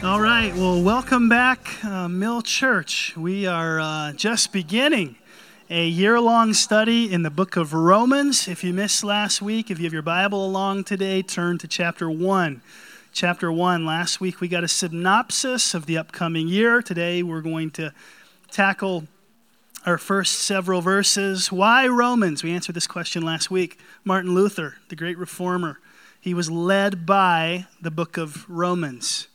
All right, well, welcome back, uh, Mill Church. We are uh, just beginning a year long study in the book of Romans. If you missed last week, if you have your Bible along today, turn to chapter 1. Chapter 1. Last week we got a synopsis of the upcoming year. Today we're going to tackle our first several verses. Why Romans? We answered this question last week. Martin Luther, the great reformer, he was led by the book of Romans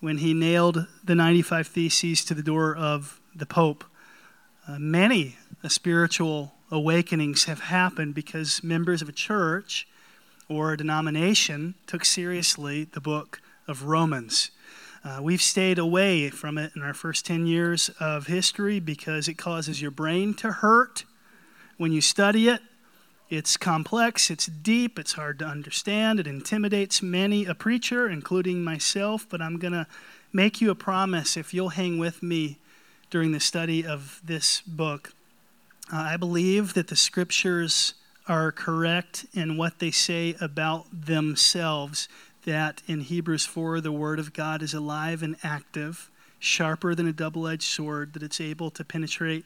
when he nailed the 95 Theses to the door of the Pope. Uh, many uh, spiritual awakenings have happened because members of a church or a denomination took seriously the book of Romans. Uh, we've stayed away from it in our first 10 years of history because it causes your brain to hurt when you study it. It's complex, it's deep, it's hard to understand, it intimidates many a preacher, including myself, but I'm going to make you a promise if you'll hang with me during the study of this book. Uh, I believe that the scriptures are correct in what they say about themselves that in Hebrews 4, the Word of God is alive and active, sharper than a double edged sword, that it's able to penetrate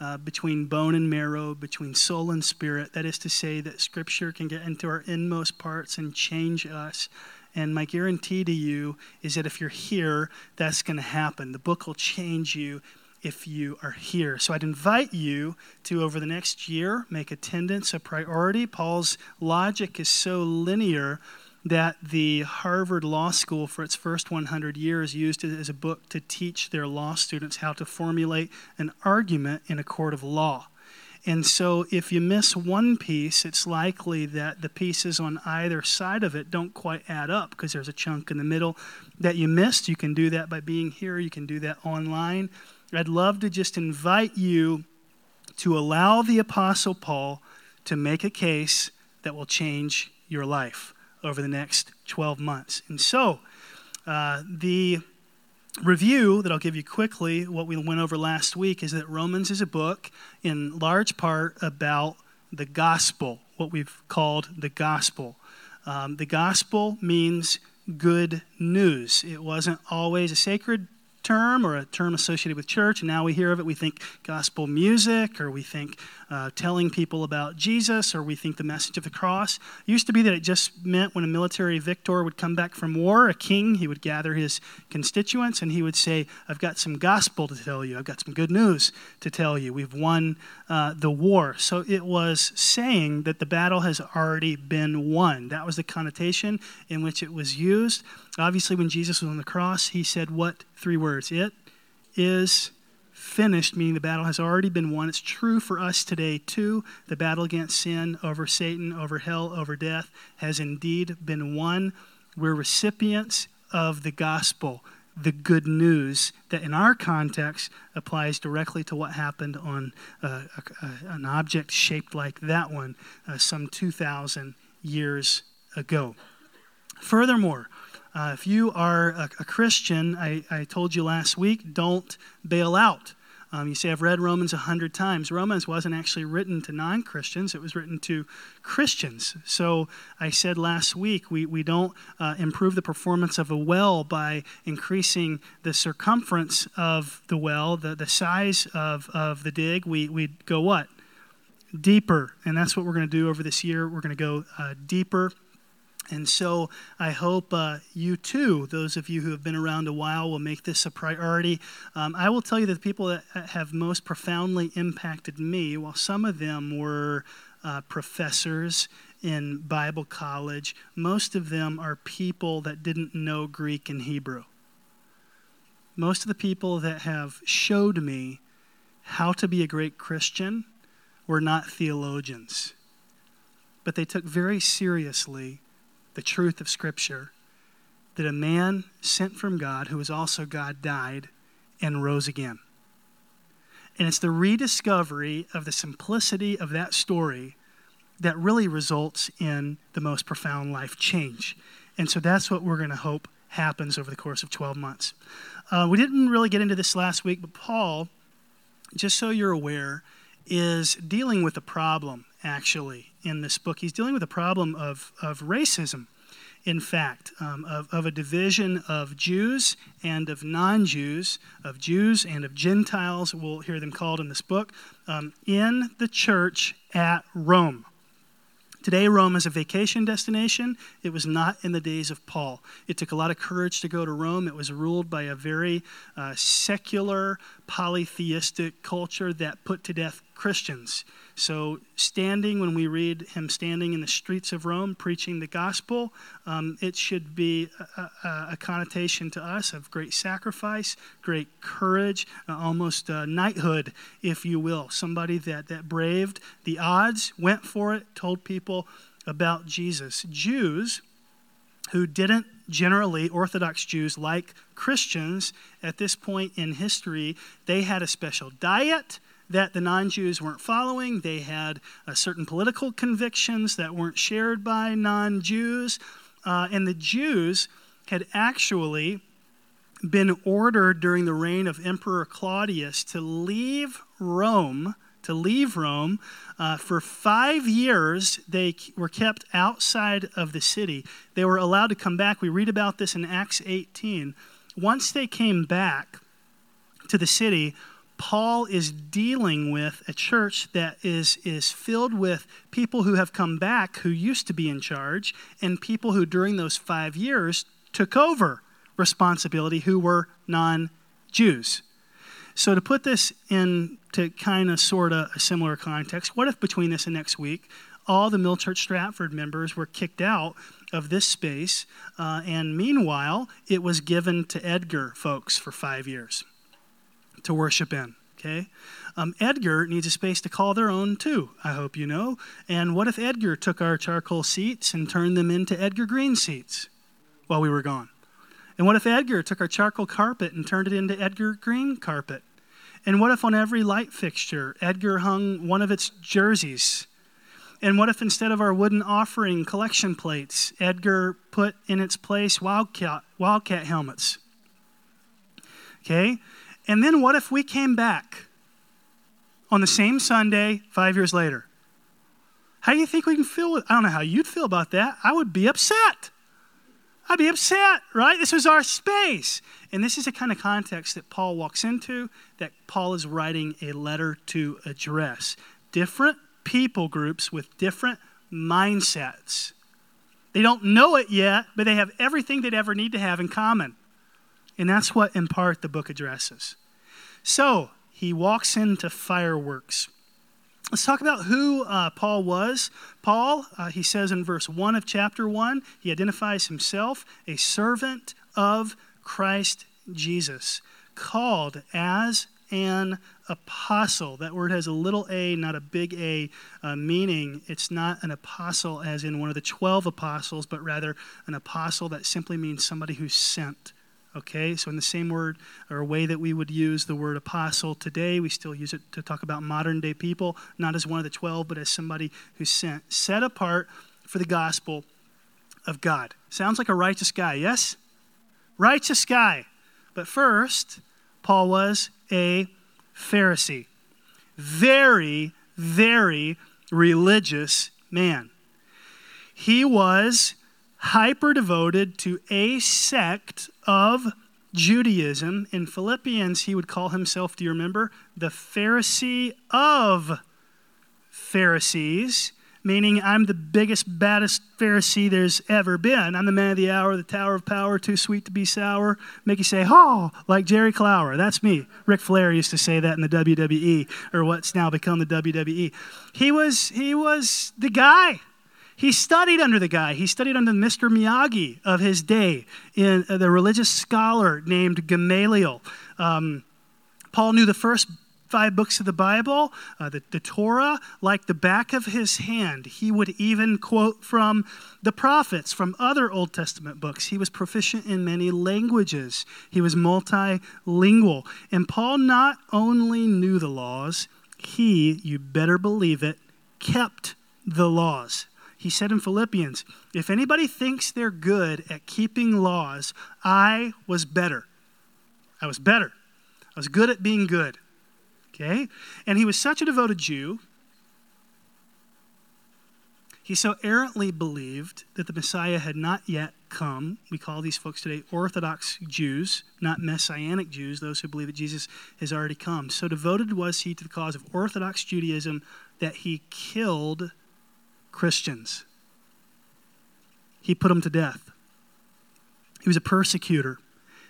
uh, between bone and marrow, between soul and spirit. That is to say, that Scripture can get into our inmost parts and change us. And my guarantee to you is that if you're here, that's going to happen. The book will change you if you are here. So I'd invite you to, over the next year, make attendance a priority. Paul's logic is so linear that the Harvard Law School, for its first 100 years, used it as a book to teach their law students how to formulate an argument in a court of law. And so, if you miss one piece, it's likely that the pieces on either side of it don't quite add up because there's a chunk in the middle that you missed. You can do that by being here, you can do that online. I'd love to just invite you to allow the Apostle Paul to make a case that will change your life over the next 12 months. And so, uh, the review that I'll give you quickly, what we went over last week, is that Romans is a book in large part about the gospel, what we've called the gospel. Um, the gospel means good news. It wasn't always a sacred term or a term associated with church, and now we hear of it, we think gospel music, or we think uh, telling people about Jesus, or we think the message of the cross. It used to be that it just meant when a military victor would come back from war, a king, he would gather his constituents and he would say, I've got some gospel to tell you, I've got some good news to tell you. We've won uh, the war. So it was saying that the battle has already been won. That was the connotation in which it was used. Obviously, when Jesus was on the cross, he said, What three words? It is finished, meaning the battle has already been won. It's true for us today, too. The battle against sin, over Satan, over hell, over death has indeed been won. We're recipients of the gospel, the good news that in our context applies directly to what happened on uh, a, a, an object shaped like that one uh, some 2,000 years ago. Furthermore, uh, if you are a, a Christian, I, I, told you last week, don't bail out. Um, you say, I've read Romans a hundred times. Romans wasn't actually written to non Christians, it was written to Christians. So I said last week, we, we don't uh, improve the performance of a well by increasing the circumference of the well, the, the size of, of the dig. We, we go what? Deeper. And that's what we're going to do over this year. We're going to go uh, deeper and so I hope uh, you too, those of you who have been around a while, will make this a priority. Um, I will tell you that the people that have most profoundly impacted me, while some of them were uh, professors in Bible college, most of them are people that didn't know Greek and Hebrew. Most of the people that have showed me how to be a great Christian were not theologians, but they took very seriously the truth of Scripture that a man sent from God, who was also God, died and rose again. And it's the rediscovery of the simplicity of that story that really results in the most profound life change. And so that's what we're going to hope happens over the course of 12 months. Uh, we didn't really get into this last week, but Paul, just so you're aware, is dealing with a problem actually in this book. He's dealing with a problem of, of racism in fact, um, of, of a division of Jews and of non Jews, of Jews and of Gentiles, we'll hear them called in this book, um, in the church at Rome. Today, Rome is a vacation destination. It was not in the days of Paul. It took a lot of courage to go to Rome. It was ruled by a very uh, secular, polytheistic culture that put to death Christians. So, standing, when we read him standing in the streets of Rome preaching the gospel, um, it should be a, a, a, connotation to us of great sacrifice, great courage, uh, almost uh, knighthood, if you will. Somebody that, that braved the odds, went for it, told people about Jesus. Jews who didn't generally, Orthodox Jews, like Christians at this point in history, they had a special diet that the non Jews weren't following. They had uh, certain political convictions that weren't shared by non Jews. Uh, and the Jews had actually been ordered during the reign of Emperor Claudius to leave Rome. To leave Rome. Uh, for five years, they were kept outside of the city. They were allowed to come back. We read about this in Acts 18. Once they came back to the city, Paul is dealing with a church that is, is filled with people who have come back who used to be in charge and people who, during those five years, took over responsibility who were non Jews. So, to put this into kind of sort of a similar context, what if between this and next week, all the Mill Church Stratford members were kicked out of this space, uh, and meanwhile, it was given to Edgar folks for five years? To worship in. Okay? Um, Edgar needs a space to call their own too, I hope you know. And what if Edgar took our charcoal seats and turned them into Edgar Green seats while we were gone? And what if Edgar took our charcoal carpet and turned it into Edgar Green carpet? And what if on every light fixture, Edgar hung one of its jerseys? And what if instead of our wooden offering collection plates, Edgar put in its place Wildcat, Wildcat helmets? Okay? And then what if we came back on the same Sunday five years later? How do you think we can feel? I don't know how you'd feel about that. I would be upset. I'd be upset, right? This was our space. And this is the kind of context that Paul walks into, that Paul is writing a letter to address. Different people groups with different mindsets. They don't know it yet, but they have everything they'd ever need to have in common. And that's what, in part, the book addresses. So, he walks into fireworks. Let's talk about who uh, Paul was. Paul, uh, he says in verse 1 of chapter 1, he identifies himself a servant of Christ Jesus, called as an apostle. That word has a little a, not a big A, uh, meaning it's not an apostle as in one of the 12 apostles, but rather an apostle that simply means somebody who's sent. Okay, so in the same word or way that we would use the word apostle today, we still use it to talk about modern day people, not as one of the 12, but as somebody who's sent, set apart for the gospel of God. Sounds like a righteous guy, yes? Righteous guy. But first, Paul was a Pharisee. Very, very religious man. He was hyper devoted to a sect of Judaism. In Philippians, he would call himself, do you remember? The Pharisee of Pharisees, meaning I'm the biggest, baddest Pharisee there's ever been. I'm the man of the hour, the tower of power, too sweet to be sour. Make you say, oh, like Jerry Clower. That's me. Ric Flair used to say that in the WWE, or what's now become the WWE. He was, he was the guy. He studied under the guy. He studied under Mr. Miyagi of his day, in, uh, the religious scholar named Gamaliel. Um, Paul knew the first five books of the Bible, uh, the, the, Torah, like the back of his hand. He would even quote from the prophets, from other Old Testament books. He was proficient in many languages, he was multilingual. And Paul not only knew the laws, he, you better believe it, kept the laws he said in Philippians, If anybody thinks they're good at keeping laws, I was better. I was better. I was good at being good. Okay? And he was such a devoted Jew. He so errantly believed that the Messiah had not yet come. We call these folks today Orthodox Jews, not Messianic Jews, those who believe that Jesus has already come. So devoted was he to the cause of Orthodox Judaism that he killed Christians. He put them to death. He was a persecutor.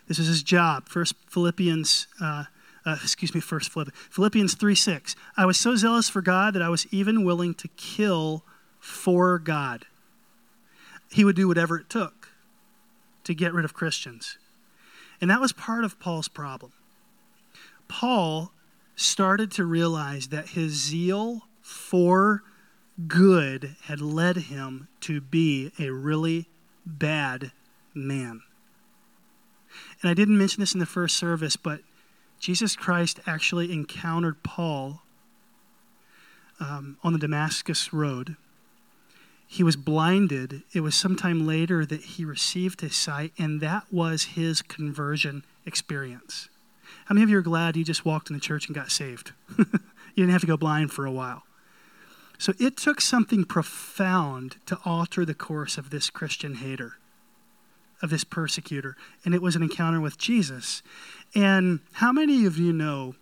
This was his job. First Philippians, uh, uh, excuse me, first Philippians, Philippians 3 6. I was so zealous for God that I was even willing to kill for God. He would do whatever it took to get rid of Christians. And that was part of Paul's problem. Paul started to realize that his zeal for good had led him to be a really bad man. And I didn't mention this in the first service, but Jesus Christ actually encountered Paul um, on the Damascus Road he was blinded. It was sometime later that he received his sight, and that was his conversion experience. How many of you are glad you just walked in the church and got saved? you didn't have to go blind for a while. So it took something profound to alter the course of this Christian hater, of this persecutor, and it was an encounter with Jesus. And how many of you know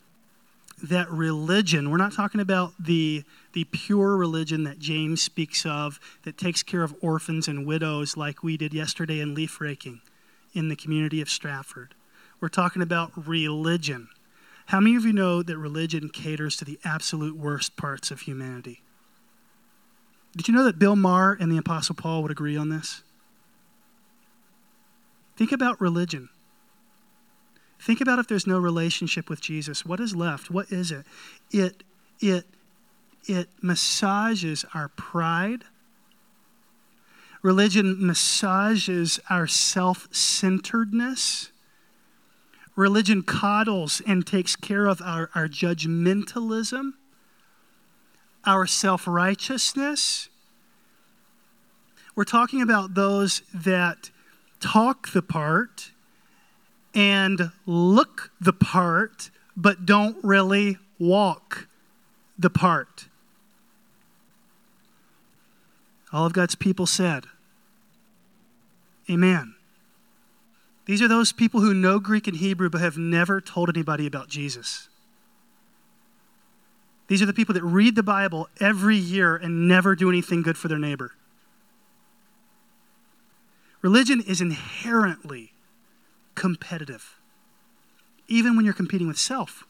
that religion, we're not talking about the, the pure religion that James speaks of that takes care of orphans and widows like we did yesterday in leaf raking in the community of Stratford. We're talking about religion. How many of you know that religion caters to the absolute worst parts of humanity? Did you know that Bill Maher and the Apostle Paul would agree on this? Think about religion. Think about if there's no relationship with Jesus. What is left? What is it? It it it massages our pride. Religion massages our self-centeredness. Religion coddles and takes care of our, our judgmentalism, our self-righteousness. We're talking about those that talk the part and look the part, but don't really walk the part. All of God's people said, Amen. These are those people who know Greek and Hebrew but have never told anybody about Jesus. These are the people that read the Bible every year and never do anything good for their neighbor. Religion is inherently competitive, even when you're competing with self.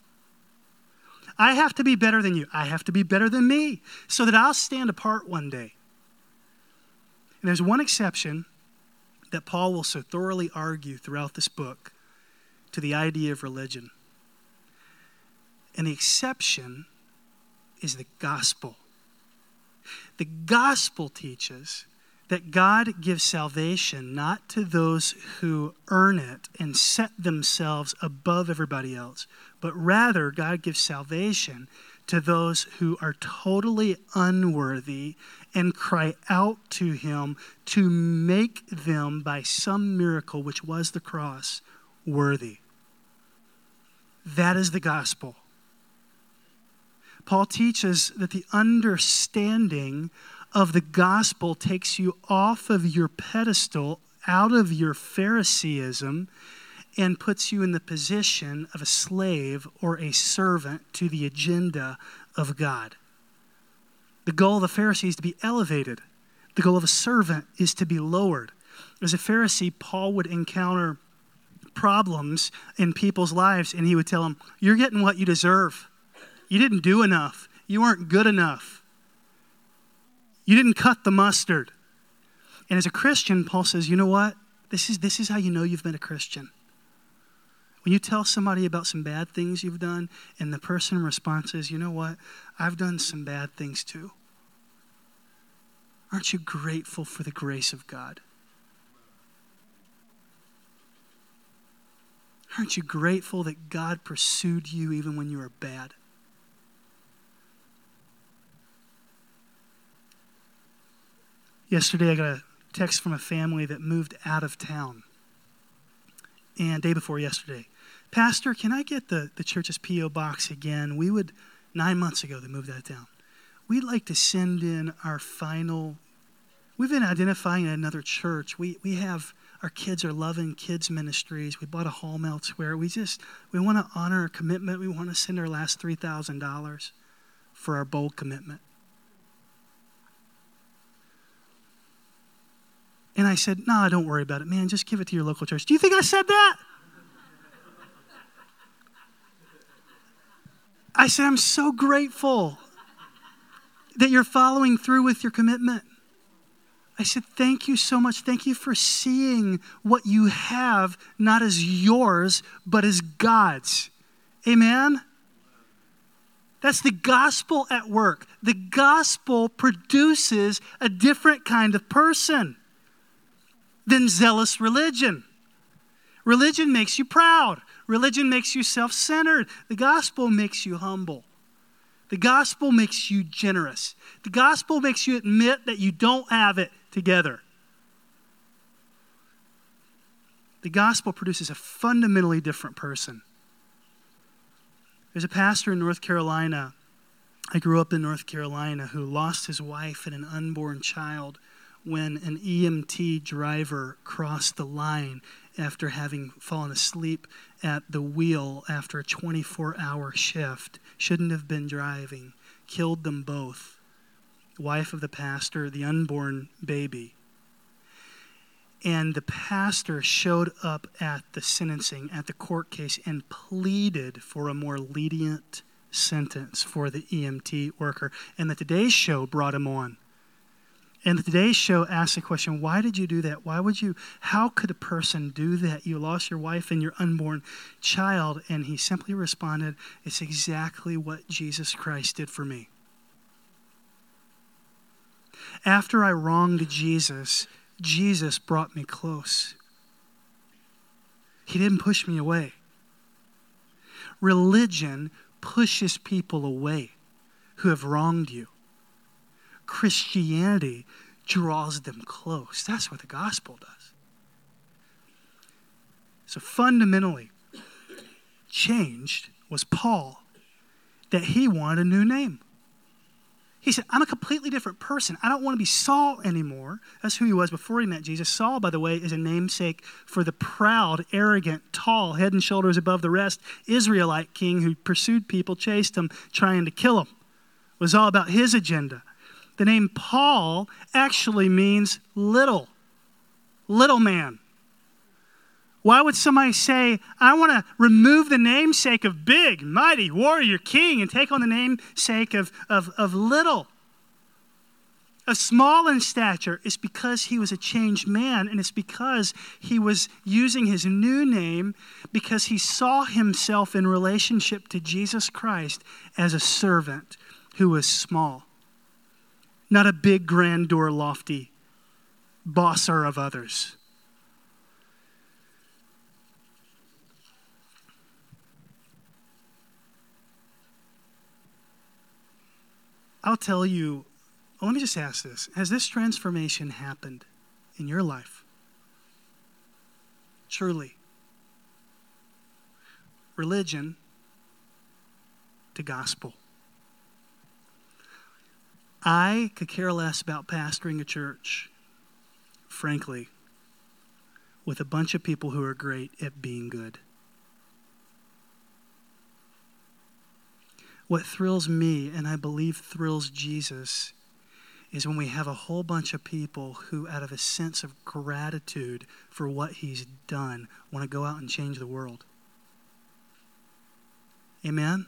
I have to be better than you. I have to be better than me so that I'll stand apart one day. And there's one exception that Paul will so thoroughly argue throughout this book to the idea of religion. And the exception is the gospel. The gospel teaches that God gives salvation not to those who earn it and set themselves above everybody else, but rather God gives salvation to those who are totally unworthy and cry out to Him to make them, by some miracle, which was the cross, worthy. That is the gospel. Paul teaches that the understanding of the gospel takes you off of your pedestal, out of your Phariseeism, and puts you in the position of a slave or a servant to the agenda of God. The goal of the Pharisee is to be elevated, the goal of a servant is to be lowered. As a Pharisee, Paul would encounter problems in people's lives, and he would tell them, You're getting what you deserve. You didn't do enough. You weren't good enough. You didn't cut the mustard. And as a Christian, Paul says, you know what? This is, this is how you know you've been a Christian. When you tell somebody about some bad things you've done, and the person in response says, you know what? I've done some bad things too. Aren't you grateful for the grace of God? Aren't you grateful that God pursued you even when you were bad? Yesterday, I got a text from a family that moved out of town. And day before yesterday, Pastor, can I get the, the church's P.O. box again? We would, nine months ago, they moved out of town. We'd like to send in our final We've been identifying another church. We, we have, our kids are loving kids ministries. We bought a home elsewhere. We just, we want to honor our commitment. We want to send our last $3,000 for our bold commitment. And I said, No, nah, don't worry about it, man. Just give it to your local church. Do you think I said that? I said, I'm so grateful that you're following through with your commitment. I said, Thank you so much. Thank you for seeing what you have, not as yours, but as God's. Amen? That's the gospel at work. The gospel produces a different kind of person than zealous religion. Religion makes you proud, religion makes you self centered. The gospel makes you humble. The gospel makes you generous. The gospel makes you admit that you don't have it together. The gospel produces a fundamentally different person. There's a pastor in North Carolina. I grew up in North Carolina who lost his wife and an unborn child when an EMT driver crossed the line after having fallen asleep at the wheel after a 24 hour shift. Shouldn't have been driving. Killed them both. Wife of the pastor, the unborn baby. And the pastor showed up at the sentencing, at the court case, and pleaded for a more lenient sentence for the EMT worker. And the Today Show brought him on and today's show asks the question why did you do that? Why would you, how could a person do that? You lost your wife and your unborn child. And he simply responded, It's exactly what Jesus Christ did for me. After I wronged Jesus, Jesus brought me close. He didn't push me away. Religion pushes people away who have wronged you. Christianity draws them close. That's what the gospel does. So fundamentally, changed was Paul that he wanted a new name. He said, I'm a completely different person. I don't want to be Saul anymore. That's who he was before he met Jesus. Saul, by the way, is a namesake for the proud, arrogant, tall, head and shoulders above the rest Israelite king who pursued people, chased them, trying to kill them. It was all about his agenda. The name Paul actually means little, little man. Why would somebody say, I want to remove the namesake of big, mighty, warrior, king, and take on the namesake of, of, of little? A small in stature is because he was a changed man, and it's because he was using his new name because he saw himself in relationship to Jesus Christ as a servant who was small not a big, grandeur, lofty bosser of others. I'll tell you, let me just ask this Has this transformation happened in your life? Truly. Religion to gospel. I could care less about pastoring a church, frankly, with a bunch of people who are great at being good. What thrills me, and I believe thrills Jesus, is when we have a whole bunch of people who, out of a sense of gratitude for what he's done, want to go out and change the world. Amen?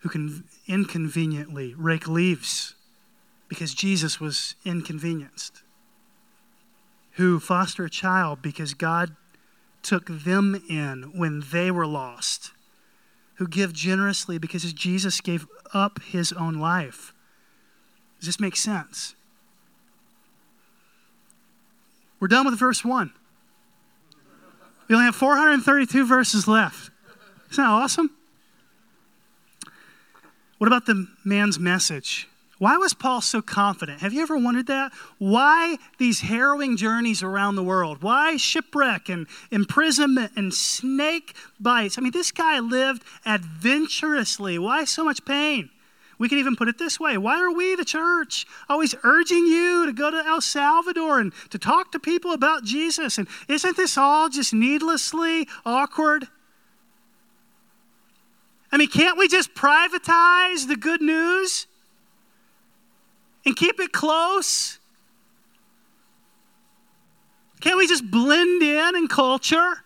Who can inconveniently rake leaves because Jesus was inconvenienced, who foster a child because God took them in when they were lost, who give generously because Jesus gave up his own life. Does this make sense? We're done with verse 1. We only have 432 verses left. Isn't that awesome? What about the man's message? Why was Paul so confident? Have you ever wondered that? Why these harrowing journeys around the world? Why shipwreck and imprisonment and snake bites? I mean, this guy lived adventurously. Why so much pain? We can even put it this way Why are we, the church, always urging you to go to El Salvador and to talk to people about Jesus? And isn't this all just needlessly awkward? I mean, can't we just privatize the good news and keep it close? Can't we just blend in in culture?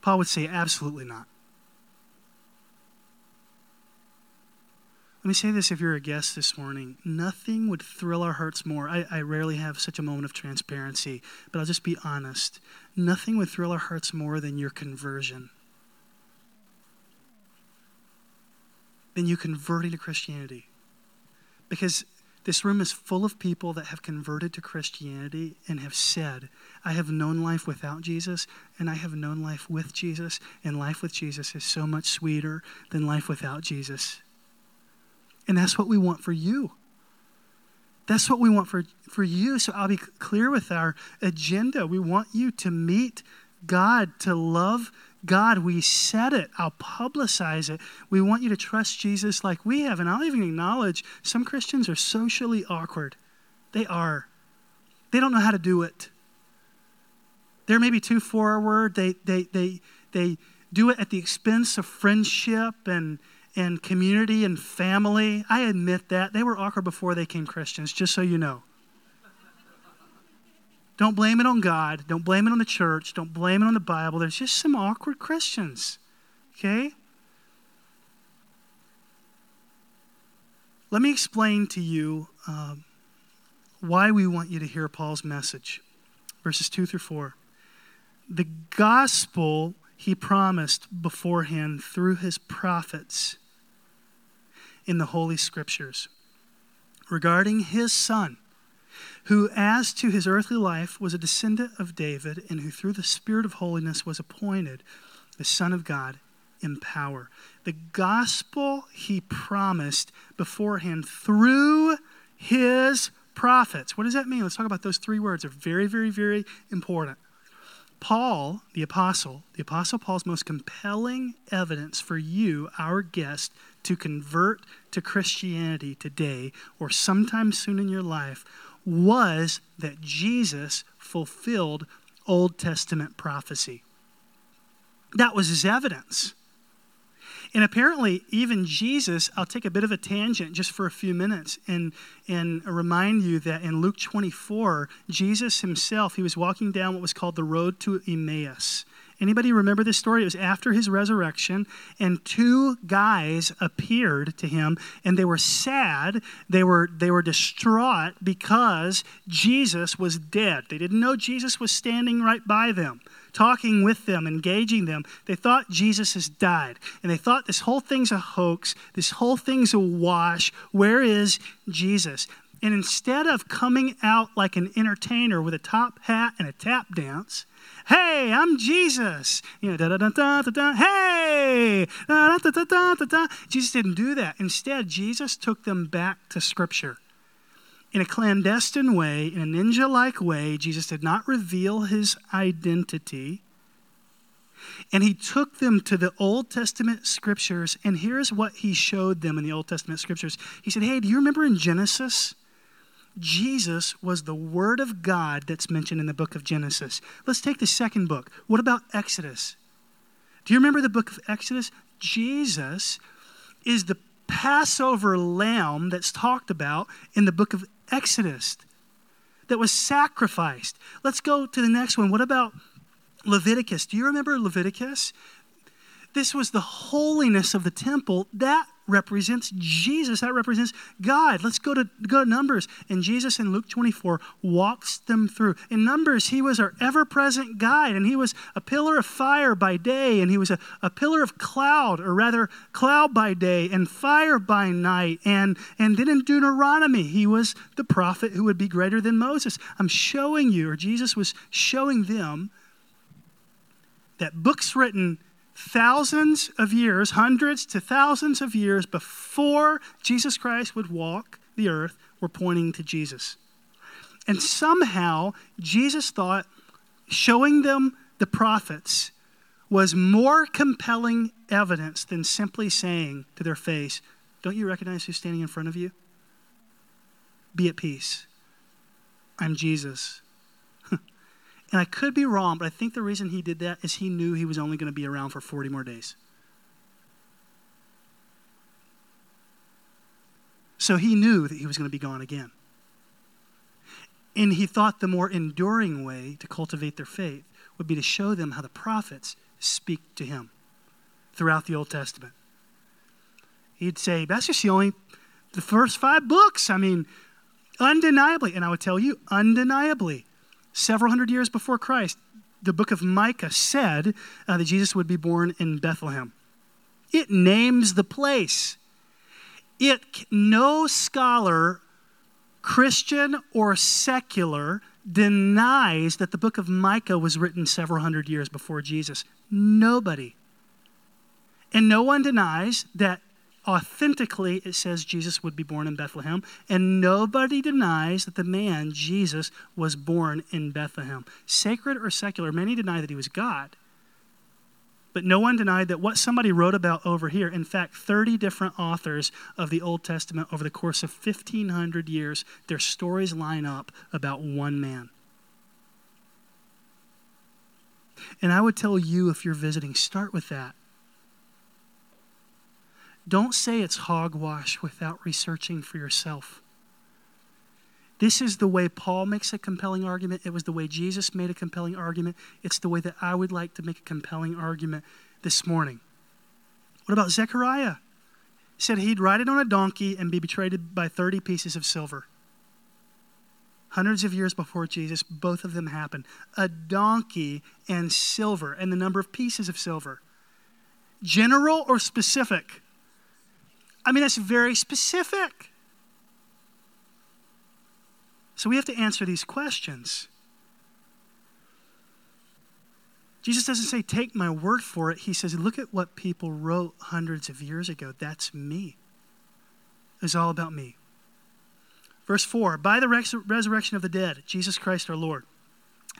Paul would say, absolutely not. Let me say this if you're a guest this morning. Nothing would thrill our hearts more. I, I, rarely have such a moment of transparency, but I'll just be honest. Nothing would thrill our hearts more than your conversion. Than you converting to Christianity. Because this room is full of people that have converted to Christianity and have said, I have known life without Jesus, and I have known life with Jesus, and life with Jesus is so much sweeter than life without Jesus. And that's what we want for you. That's what we want for, for you. So I'll be clear with our agenda. We want you to meet God, to love God. We said it. I'll publicize it. We want you to trust Jesus like we have. And I'll even acknowledge some Christians are socially awkward. They are. They don't know how to do it. They're maybe too forward. They, they, they, they do it at the expense of friendship and, and community and family. I admit that. They were awkward before they came Christians, just so you know. Don't blame it on God. Don't blame it on the church. Don't blame it on the Bible. There's just some awkward Christians. Okay? Let me explain to you um, why we want you to hear Paul's message. Verses 2 through 4. The gospel he promised beforehand through his prophets in the Holy Scriptures regarding his son, who, as to his earthly life, was a descendant of David, and who through the Spirit of holiness was appointed the Son of God in power. The gospel he promised beforehand through his prophets. What does that mean? Let's talk about those three words. They're very, very, very important. Paul, the apostle, the apostle Paul's most compelling evidence for you, our guest, to convert to Christianity today or sometime soon in your life was that Jesus fulfilled Old Testament prophecy. That was his evidence. And apparently, even Jesus, I'll take a bit of a tangent just for a few minutes and, and remind you that in Luke 24, Jesus himself, he was walking down what was called the road to Emmaus. Anybody remember this story? It was after his resurrection, and two guys appeared to him, and they were sad. They were, they were distraught because Jesus was dead. They didn't know Jesus was standing right by them, talking with them, engaging them. They thought Jesus has died, and they thought this whole thing's a hoax, this whole thing's a wash. Where is Jesus? And instead of coming out like an entertainer with a top hat and a tap dance, Hey, I'm Jesus. You know, da da da da da da. Hey, da da da da da da. Jesus didn't do that. Instead, Jesus took them back to Scripture. In a clandestine way, in a ninja like way, Jesus did not reveal his identity. And he took them to the Old Testament scriptures, and here's what he showed them in the Old Testament scriptures. He said, Hey, do you remember in Genesis? Jesus was the Word of God that's mentioned in the book of Genesis. Let's take the second book. What about Exodus? Do you remember the book of Exodus? Jesus is the Passover lamb that's talked about in the book of Exodus that was sacrificed. Let's go to the next one. What about Leviticus? Do you remember Leviticus? This was the holiness of the temple. That represents Jesus. That represents God. Let's go to go to Numbers. And Jesus in Luke 24 walks them through. In Numbers, he was our ever-present guide, and he was a pillar of fire by day, and he was a, a pillar of cloud, or rather cloud by day and fire by night. And and then in Deuteronomy, he was the prophet who would be greater than Moses. I'm showing you, or Jesus was showing them that books written thousands of years, hundreds to thousands of years before Jesus Christ would walk the earth, were pointing to Jesus. And somehow, Jesus thought showing them the prophets was more compelling evidence than simply saying to their face, Don't you recognize who's standing in front of you? Be at peace. I'm Jesus. And I could be wrong, but I think the reason he did that is he knew he was only going to be around for 40 more days. So he knew that he was going to be gone again. And he thought the more enduring way to cultivate their faith would be to show them how the prophets speak to him throughout the Old Testament. He'd say, that's just the only, the first five books. I mean, undeniably, and I would tell you, undeniably, several hundred years before Christ, the book of Micah said uh, that Jesus would be born in Bethlehem. It names the place. It, no scholar, Christian or secular, denies that the book of Micah was written several hundred years before Jesus. Nobody. And no one denies that authentically it says Jesus would be born in Bethlehem. And nobody denies that the man, Jesus, was born in Bethlehem. Sacred or secular, many deny that he was God. But no one denied that what somebody wrote about over here, in fact, 30 different authors of the Old Testament over the course of 1,500 years, their stories line up about one man. And I would tell you if you're visiting, start with that. Don't say it's hogwash without researching for yourself. This is the way Paul makes a compelling argument. It was the way Jesus made a compelling argument. It's the way that I would like to make a compelling argument this morning. What about Zechariah? He said he'd ride it on a donkey and be betrayed by 30 pieces of silver. Hundreds of years before Jesus, both of them happened. A donkey and silver, and the number of pieces of silver. General or specific? I mean, that's very specific. So we have to answer these questions. Jesus doesn't say, take my word for it. He says, look at what people wrote hundreds of years ago. That's me. It's all about me. Verse 4 By the res- resurrection of the dead, Jesus Christ our Lord.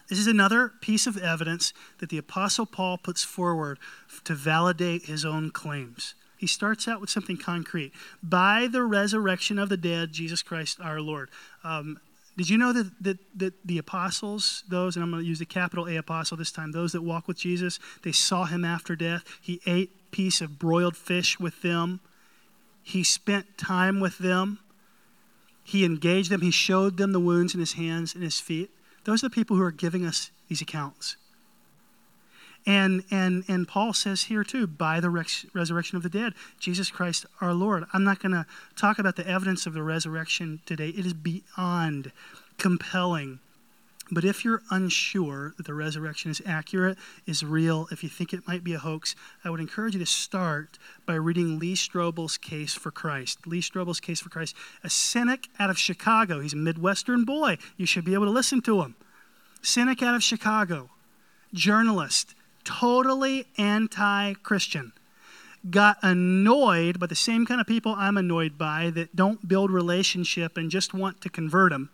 This is another piece of evidence that the Apostle Paul puts forward to validate his own claims. He starts out with something concrete. By the resurrection of the dead, Jesus Christ our Lord. Um, did you know that, that, that the apostles, those, and I'm going to use the capital A apostle this time, those that walk with Jesus, they saw him after death. He ate piece of broiled fish with them. He spent time with them. He engaged them. He showed them the wounds in his hands and his feet. Those are the people who are giving us these accounts. And, and, and Paul says here too, by the res- resurrection of the dead, Jesus Christ our Lord. I'm not going to talk about the evidence of the resurrection today. It is beyond compelling. But if you're unsure that the resurrection is accurate, is real, if you think it might be a hoax, I would encourage you to start by reading Lee Strobel's Case for Christ. Lee Strobel's Case for Christ, a cynic out of Chicago. He's a Midwestern boy. You should be able to listen to him. Cynic out of Chicago, journalist, totally anti Christian, got annoyed by the same kind of people I'm annoyed by that don't build relationship and just want to convert them.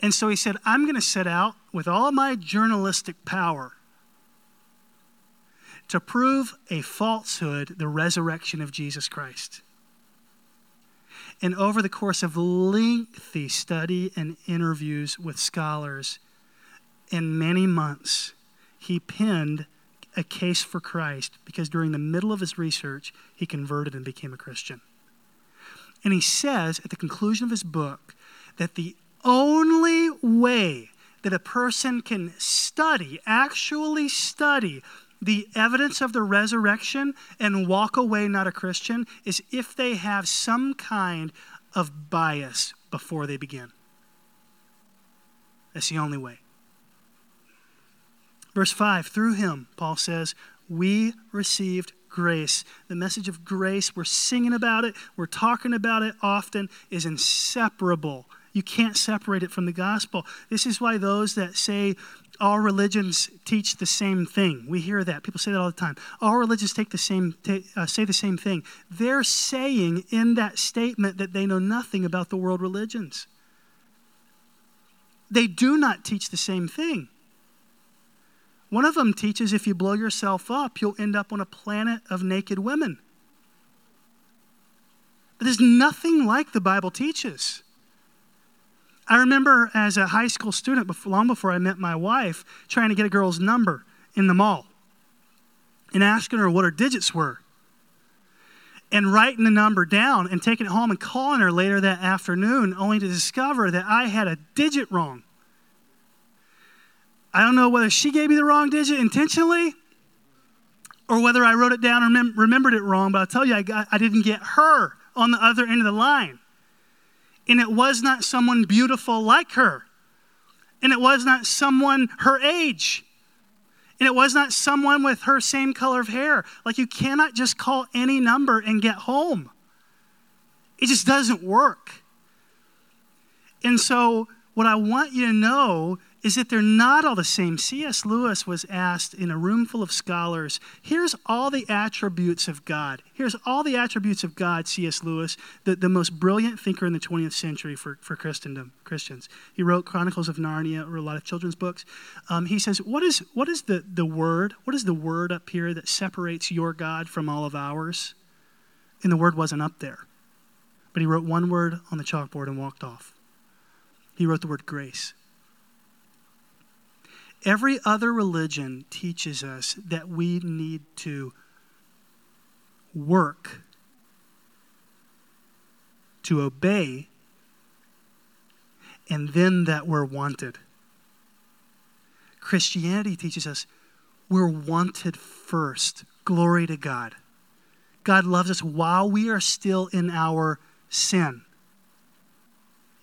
And so he said, I'm going to set out with all my journalistic power to prove a falsehood, the resurrection of Jesus Christ. And over the course of lengthy study and interviews with scholars in many months, he penned a case for Christ because during the middle of his research, he converted and became a Christian. And he says at the conclusion of his book that the only way that a person can study, actually study, the evidence of the resurrection and walk away not a Christian is if they have some kind of bias before they begin. That's the only way. Verse 5 Through him, Paul says, we received grace. The message of grace, we're singing about it, we're talking about it often, is inseparable. You can't separate it from the gospel. This is why those that say all religions teach the same thing. We hear that. People say that all the time. All religions take the same, uh, say the same thing. They're saying in that statement that they know nothing about the world religions. They do not teach the same thing. One of them teaches if you blow yourself up, you'll end up on a planet of naked women. But there's nothing like the Bible teaches. I remember as a high school student, long before I met my wife, trying to get a girl's number in the mall and asking her what her digits were and writing the number down and taking it home and calling her later that afternoon only to discover that I had a digit wrong. I don't know whether she gave me the wrong digit intentionally or whether I wrote it down and remem- remembered it wrong, but I'll tell you, I, got, I didn't get her on the other end of the line. And it was not someone beautiful like her. And it was not someone her age. And it was not someone with her same color of hair. Like, you cannot just call any number and get home. It just doesn't work. And so, what I want you to know is that they're not all the same. C.S. Lewis was asked in a room full of scholars, here's all the attributes of God. Here's all the attributes of God, C.S. Lewis, the, the most brilliant thinker in the 20th century for, for Christendom, Christians. He wrote Chronicles of Narnia, or a lot of children's books. Um, he says, what is, what is the, the word? What is the word up here that separates your God from all of ours? And the word wasn't up there. But he wrote one word on the chalkboard and walked off. He wrote the word grace. Every other religion teaches us that we need to work to obey and then that we're wanted. Christianity teaches us we're wanted first. Glory to God. God loves us while we are still in our sin.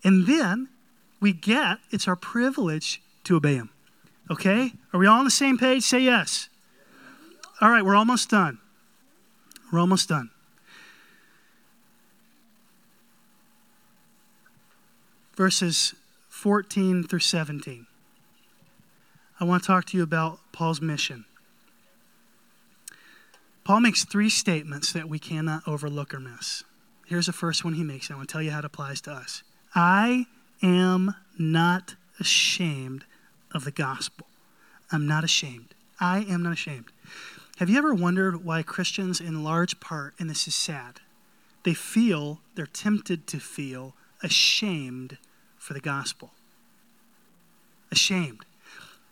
And then we get, it's our privilege to obey Him. Okay? Are we all on the same page? Say yes. All right, we're almost done. We're almost done. Verses 14 through 17. I want to talk to you about Paul's mission. Paul makes three statements that we cannot overlook or miss. Here's the first one he makes. I want to tell you how it applies to us. I am not ashamed of the gospel. I'm not ashamed. I am not ashamed. Have you ever wondered why Christians, in large part, and this is sad, they feel, they're tempted to feel ashamed for the gospel? Ashamed.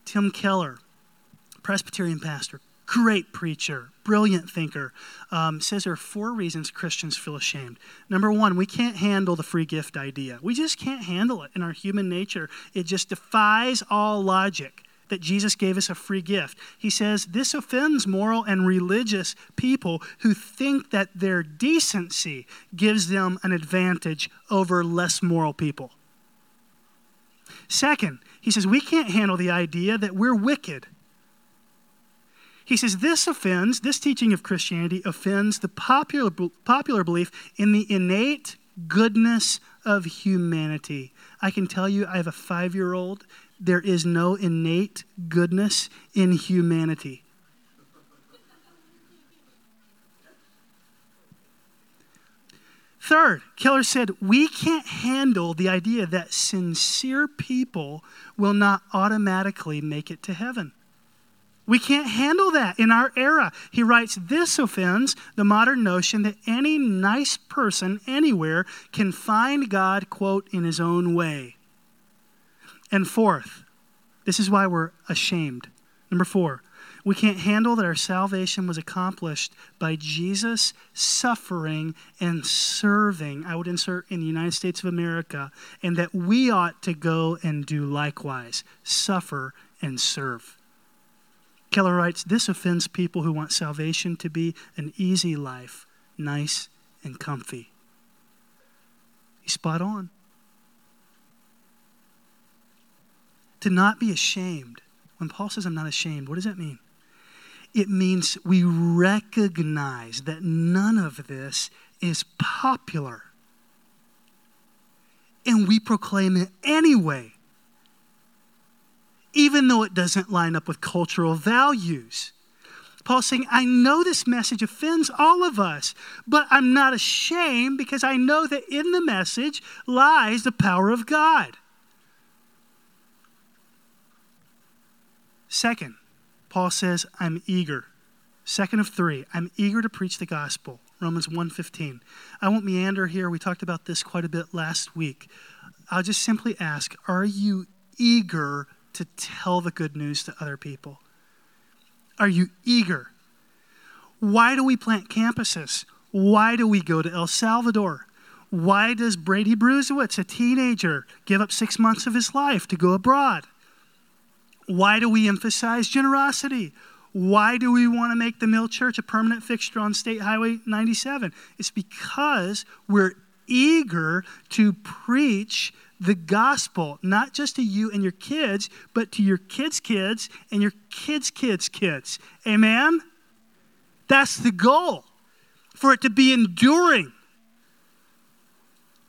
Tim Keller, Presbyterian pastor, great preacher, brilliant thinker, um, says there are four reasons Christians feel ashamed. Number one, we can't handle the free gift idea. We just can't handle it in our human nature. It just defies all logic that Jesus gave us a free gift. He says this offends moral and religious people who think that their decency gives them an advantage over less moral people. Second, he says we can't handle the idea that we're wicked he says this offends, this teaching of Christianity offends the popular, popular belief in the innate goodness of humanity. I can tell you, I have a five year old, there is no innate goodness in humanity. Third, Keller said, we can't handle the idea that sincere people will not automatically make it to heaven. We can't handle that in our era. He writes, This offends the modern notion that any nice person anywhere can find God, quote, in his own way. And fourth, this is why we're ashamed. Number four, we can't handle that our salvation was accomplished by Jesus suffering and serving. I would insert in the United States of America, and that we ought to go and do likewise suffer and serve. Keller writes This offends people who want salvation to be an easy life, nice and comfy. He's spot on. To not be ashamed. When Paul says, I'm not ashamed, what does that mean? It means we recognize that none of this is popular. And we proclaim it anyway even though it doesn't line up with cultural values. Paul's saying, I know this message offends all of us, but I'm not ashamed because I know that in the message lies the power of God. Second, Paul says, I'm eager. Second of three, I'm eager to preach the gospel. Romans 1:15. I won't meander here. We talked about this quite a bit last week. I'll just simply ask, are you eager to tell the good news to other people? Are you eager? Why do we plant campuses? Why do we go to El Salvador? Why does Brady Brusewitz, a teenager, give up six months of his life to go abroad? Why do we emphasize generosity? Why do we want to make the Mill Church a permanent fixture on State Highway 97? It's because we're eager to preach the gospel, not just to you and your kids, but to your kids' kids and your kids' kids' kids. Amen? That's the goal, for it to be enduring.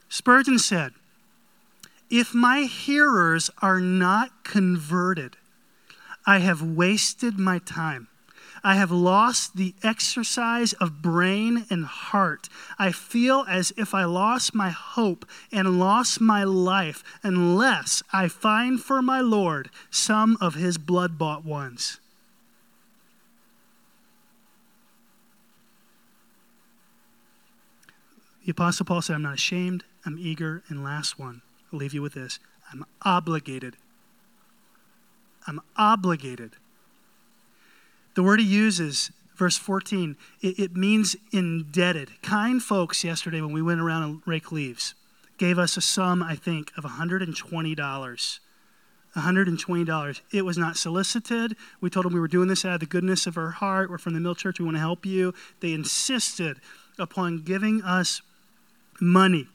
Spurgeon said, If my hearers are not converted, I have wasted my time. I have lost the exercise of brain and heart. I feel as if I lost my hope and lost my life unless I find for my Lord some of his blood bought ones. The Apostle Paul said, I'm not ashamed, I'm eager, and last one, I'll leave you with this I'm obligated I'm obligated. The word he uses, verse 14, it, it, means indebted. Kind folks yesterday, when we went around and rake leaves, gave us a sum, I think, of $120. $120. It was not solicited. We told them we were doing this out of the goodness of our heart. We're from the Mill Church. We want to help you. They insisted upon giving us money.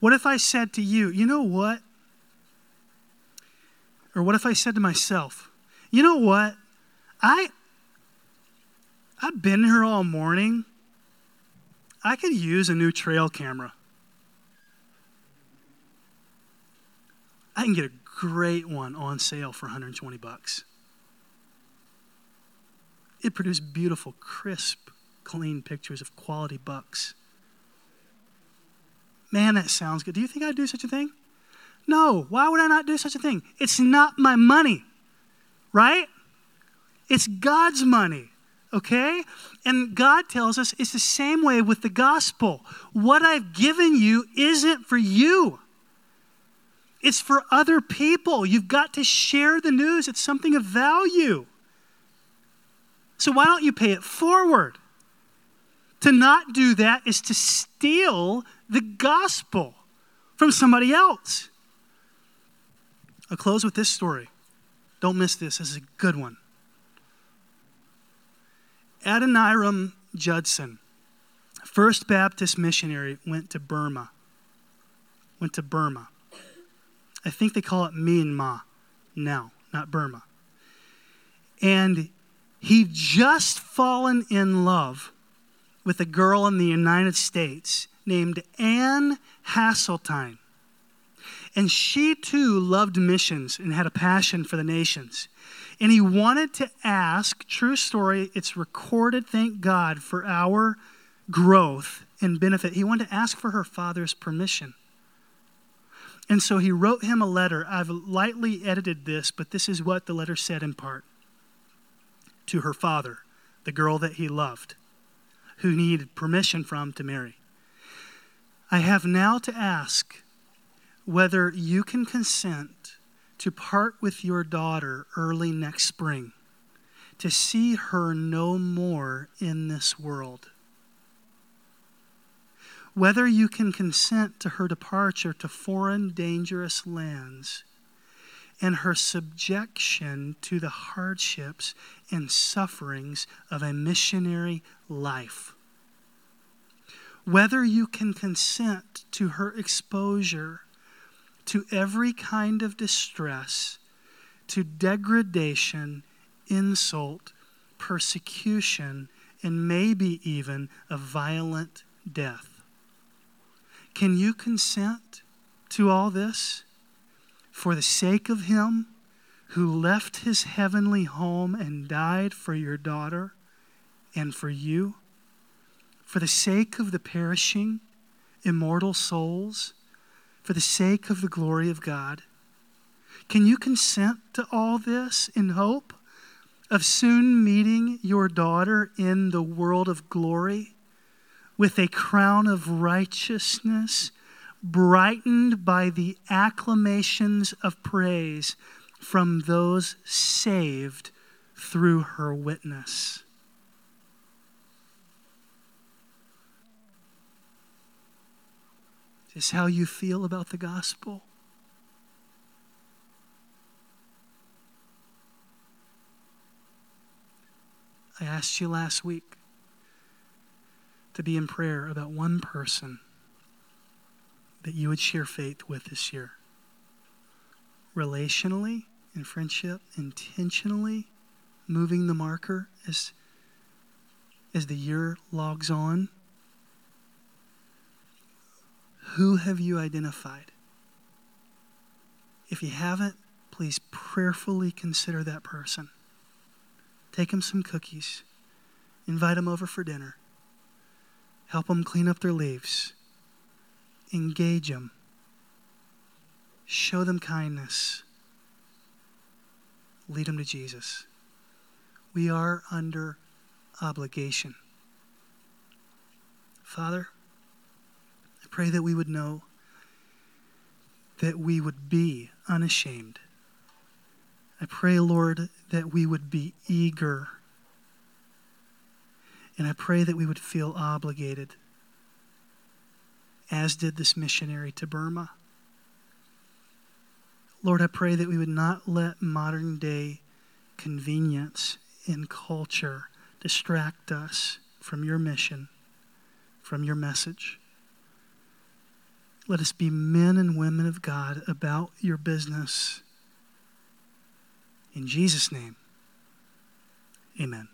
What if I said to you, you know what? Or what if I said to myself, you know what? I I've been here all morning. I could use a new trail camera. I can get a great one on sale for 120 bucks. It produced beautiful, crisp, clean pictures of quality bucks. Man, that sounds good. Do you think I'd do such a thing? No, why would I not do such a thing? It's not my money, right? It's God's money, okay? And God tells us it's the same way with the gospel. What I've given you isn't for you. It's for other people. You've got to share the news. It's something of value. So why don't you pay it forward? To not do that is to steal the gospel from somebody else. I'll close with this story. Don't miss this. This is a good one. Adoniram Judson, First Baptist missionary, went to Burma. Went to Burma. I think they call it Myanmar now, not Burma. And he'd just fallen in love with a girl in the United States named Anne Hasseltine. And she too loved missions and had a passion for the nations. And he wanted to ask, true story, it's recorded, thank God, for our growth and benefit. He wanted to ask for her father's permission. And so he wrote him a letter. I've lightly edited this, but this is what the letter said in part to her father, the girl that he loved, who needed permission from to marry. I have now to ask whether you can consent to part with your daughter early next spring, to see her no more in this world. Whether you can consent to her departure to foreign, dangerous lands and her subjection to the hardships and sufferings of a missionary life. Whether you can consent to her exposure to every kind of distress, to degradation, insult, persecution, and maybe even a violent death. Can you consent to all this for the sake of Him who left His heavenly home and died for your daughter and for you? For the sake of the perishing, immortal souls? For the sake of the glory of God? Can you consent to all this in hope of soon meeting your daughter in the world of glory with a crown of righteousness, brightened by the acclamations of praise from those saved through her witness. Is how you feel about the gospel? I asked you last week to be in prayer about one person that you would share faith with this year. Relationally, in friendship, intentionally moving the marker as, as the year logs on. Who have you identified? If you haven't, please prayerfully consider that person. Take them some cookies, invite them over for dinner, help them clean up their leaves, engage them, show them kindness, lead them to Jesus. We are under obligation. Father, pray that we would know that we would be unashamed. I pray, Lord, that we would be eager. And I pray that we would feel obligated, as did this missionary to Burma. Lord, I pray that we would not let modern day convenience and culture distract us from your mission, from your message. Let us be men and women of God about your business. In Jesus' name, amen.